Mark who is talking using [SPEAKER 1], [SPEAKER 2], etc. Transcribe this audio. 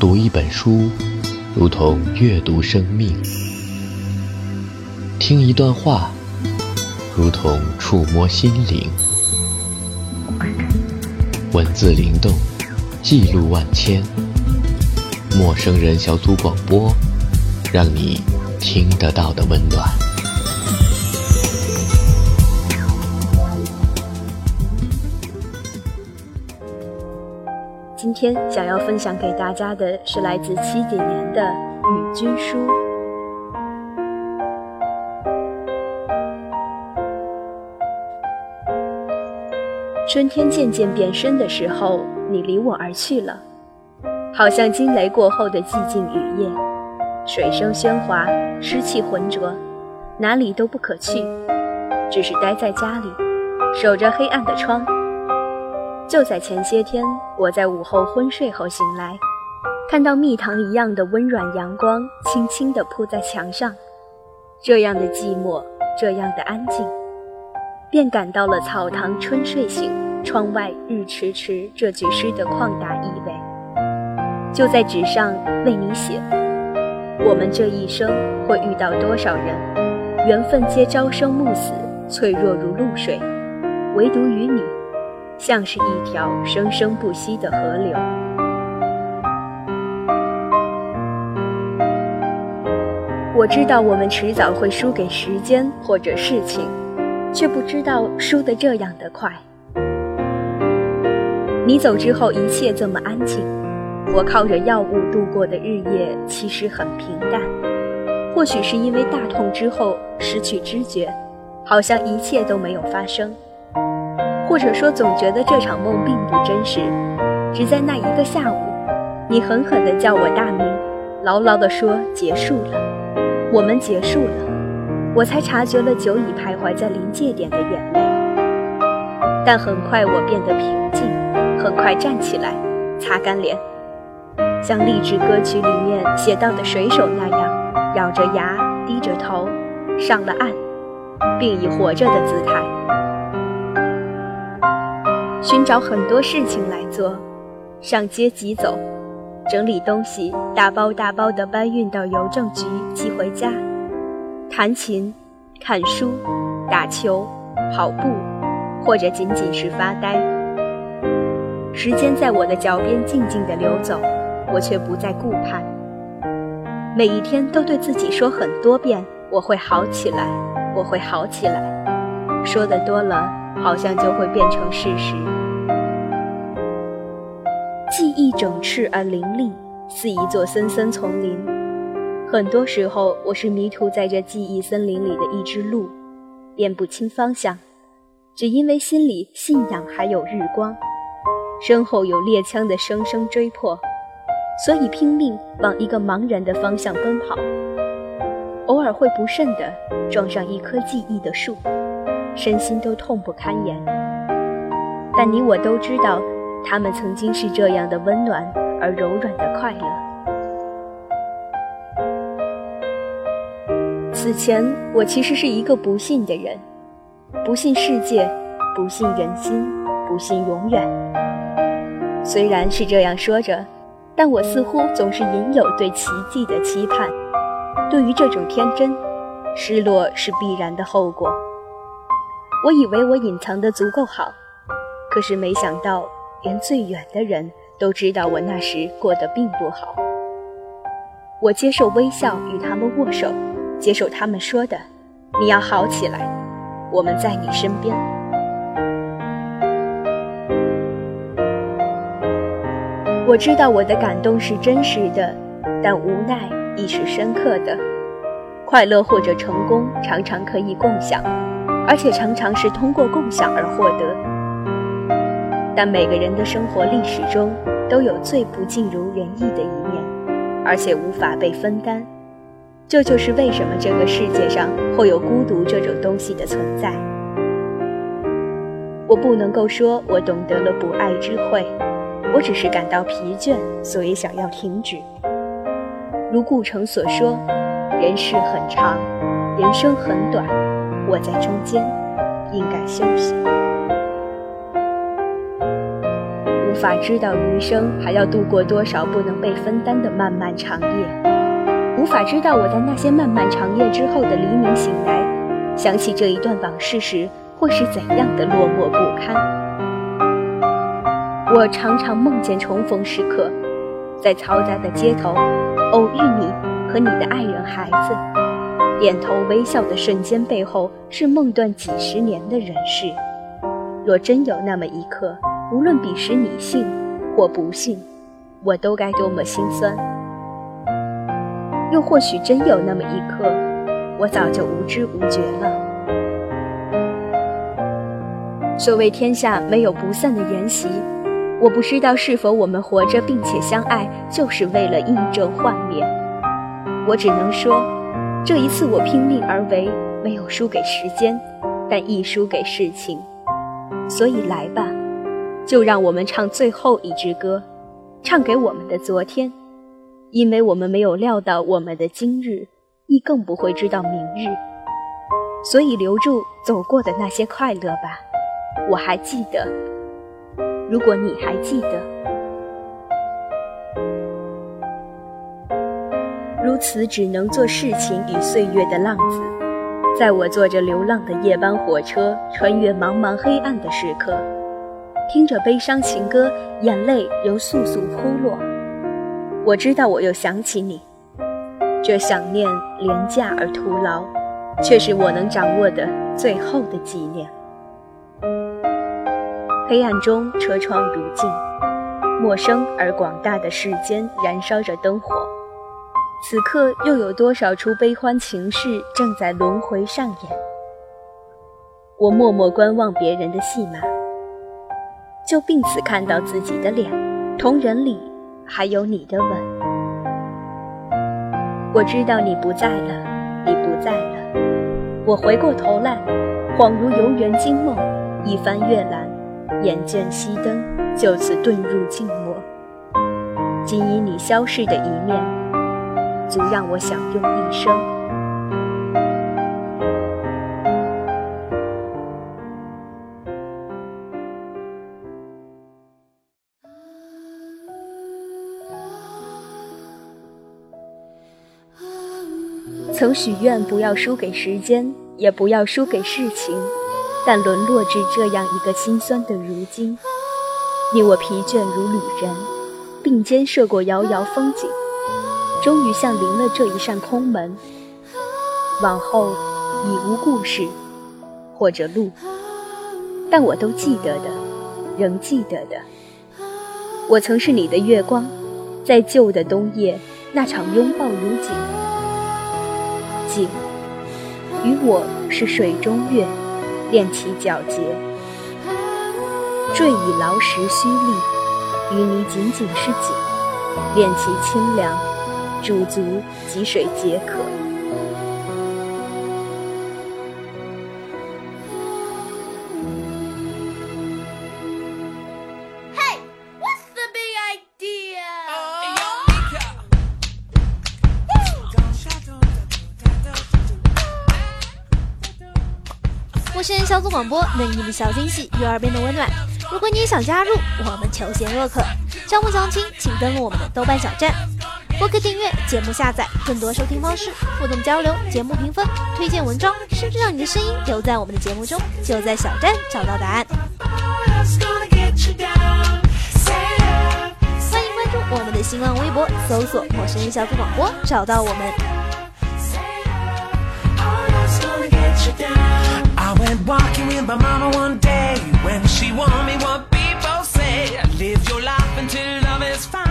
[SPEAKER 1] 读一本书，如同阅读生命；听一段话，如同触摸心灵。文字灵动，记录万千。陌生人小组广播，让你听得到的温暖。
[SPEAKER 2] 今天想要分享给大家的是来自七几年的《与君书》。春天渐渐变深的时候，你离我而去了，好像惊雷过后的寂静雨夜，水声喧哗，湿气浑浊，哪里都不可去，只是待在家里，守着黑暗的窗。就在前些天，我在午后昏睡后醒来，看到蜜糖一样的温软阳光轻轻地铺在墙上，这样的寂寞，这样的安静，便感到了“草堂春睡醒，窗外日迟迟”这句诗的旷达意味。就在纸上为你写，我们这一生会遇到多少人，缘分皆朝生暮死，脆弱如露水，唯独与你。像是一条生生不息的河流。我知道我们迟早会输给时间或者事情，却不知道输得这样的快。你走之后，一切这么安静。我靠着药物度过的日夜，其实很平淡。或许是因为大痛之后失去知觉，好像一切都没有发生。或者说，总觉得这场梦并不真实。只在那一个下午，你狠狠地叫我大名，牢牢地说结束了，我们结束了，我才察觉了久已徘徊在临界点的眼泪。但很快我变得平静，很快站起来，擦干脸，像励志歌曲里面写到的水手那样，咬着牙，低着头，上了岸，并以活着的姿态。寻找很多事情来做，上街急走，整理东西，大包大包的搬运到邮政局寄回家，弹琴、看书、打球、跑步，或者仅仅是发呆。时间在我的脚边静静地流走，我却不再顾盼。每一天都对自己说很多遍：“我会好起来，我会好起来。”说的多了。好像就会变成事实。记忆整饬而凌厉，似一座森森丛林。很多时候，我是迷途在这记忆森林里的一只鹿，辨不清方向，只因为心里信仰还有日光，身后有猎枪的声声追迫，所以拼命往一个茫然的方向奔跑。偶尔会不慎地撞上一棵记忆的树。身心都痛不堪言，但你我都知道，他们曾经是这样的温暖而柔软的快乐。此前，我其实是一个不信的人，不信世界，不信人心，不信永远。虽然是这样说着，但我似乎总是隐有对奇迹的期盼。对于这种天真，失落是必然的后果。我以为我隐藏的足够好，可是没想到，连最远的人都知道我那时过得并不好。我接受微笑与他们握手，接受他们说的：“你要好起来，我们在你身边。”我知道我的感动是真实的，但无奈亦是深刻的。快乐或者成功，常常可以共享。而且常常是通过共享而获得，但每个人的生活历史中都有最不尽如人意的一面，而且无法被分担。这就是为什么这个世界上会有孤独这种东西的存在。我不能够说我懂得了不爱之慧，我只是感到疲倦，所以想要停止。如顾城所说：“人世很长，人生很短。”我在中间，应该休息。无法知道余生还要度过多少不能被分担的漫漫长夜，无法知道我在那些漫漫长夜之后的黎明醒来，想起这一段往事时会是怎样的落寞不堪。我常常梦见重逢时刻，在嘈杂的街头偶遇你和你的爱人孩子，点头微笑的瞬间背后是梦断几十年的人世。若真有那么一刻。无论彼时你信或不信，我都该多么心酸。又或许真有那么一刻，我早就无知无觉了。所谓天下没有不散的筵席，我不知道是否我们活着并且相爱，就是为了印证幻灭。我只能说，这一次我拼命而为，没有输给时间，但亦输给事情。所以来吧。就让我们唱最后一支歌，唱给我们的昨天，因为我们没有料到我们的今日，亦更不会知道明日，所以留住走过的那些快乐吧。我还记得，如果你还记得，此只能做事情与岁月的浪子，在我坐着流浪的夜班火车，穿越茫茫黑暗的时刻。听着悲伤情歌，眼泪仍簌簌扑落。我知道我又想起你，这想念廉价而徒劳，却是我能掌握的最后的纪念。黑暗中，车窗如镜，陌生而广大的世间燃烧着灯火。此刻，又有多少出悲欢情事正在轮回上演？我默默观望别人的戏码。就并此看到自己的脸，瞳仁里还有你的吻。我知道你不在了，你不在了。我回过头来，恍如游园惊梦，一番阅览，眼见熄灯，就此遁入静默。仅以你消逝的一面，足让我享用一生。曾许愿不要输给时间，也不要输给事情，但沦落至这样一个心酸的如今。你我疲倦如旅人，并肩涉过遥遥风景，终于像临了这一扇空门。往后已无故事，或者路，但我都记得的，仍记得的。我曾是你的月光，在旧的冬夜，那场拥抱如景。景，与我是水中月，练其皎洁；坠以劳石虚力，与你仅仅是景，练其清凉，驻足汲水解渴。嘿，what's the big idea？
[SPEAKER 3] 陌生人小组广播，能你的小惊喜与耳边的温暖。如果你也想加入，我们求贤若渴。招募相亲，请登录我们的豆瓣小站。播客订阅、节目下载、更多收听方式、互动交流、节目评分、推荐文章，甚至让你的声音留在我们的节目中，就在小站找到答案。欢迎关注我们的新浪微博，搜索“陌生人小组广播”，找到我们。Live your life until love is fine.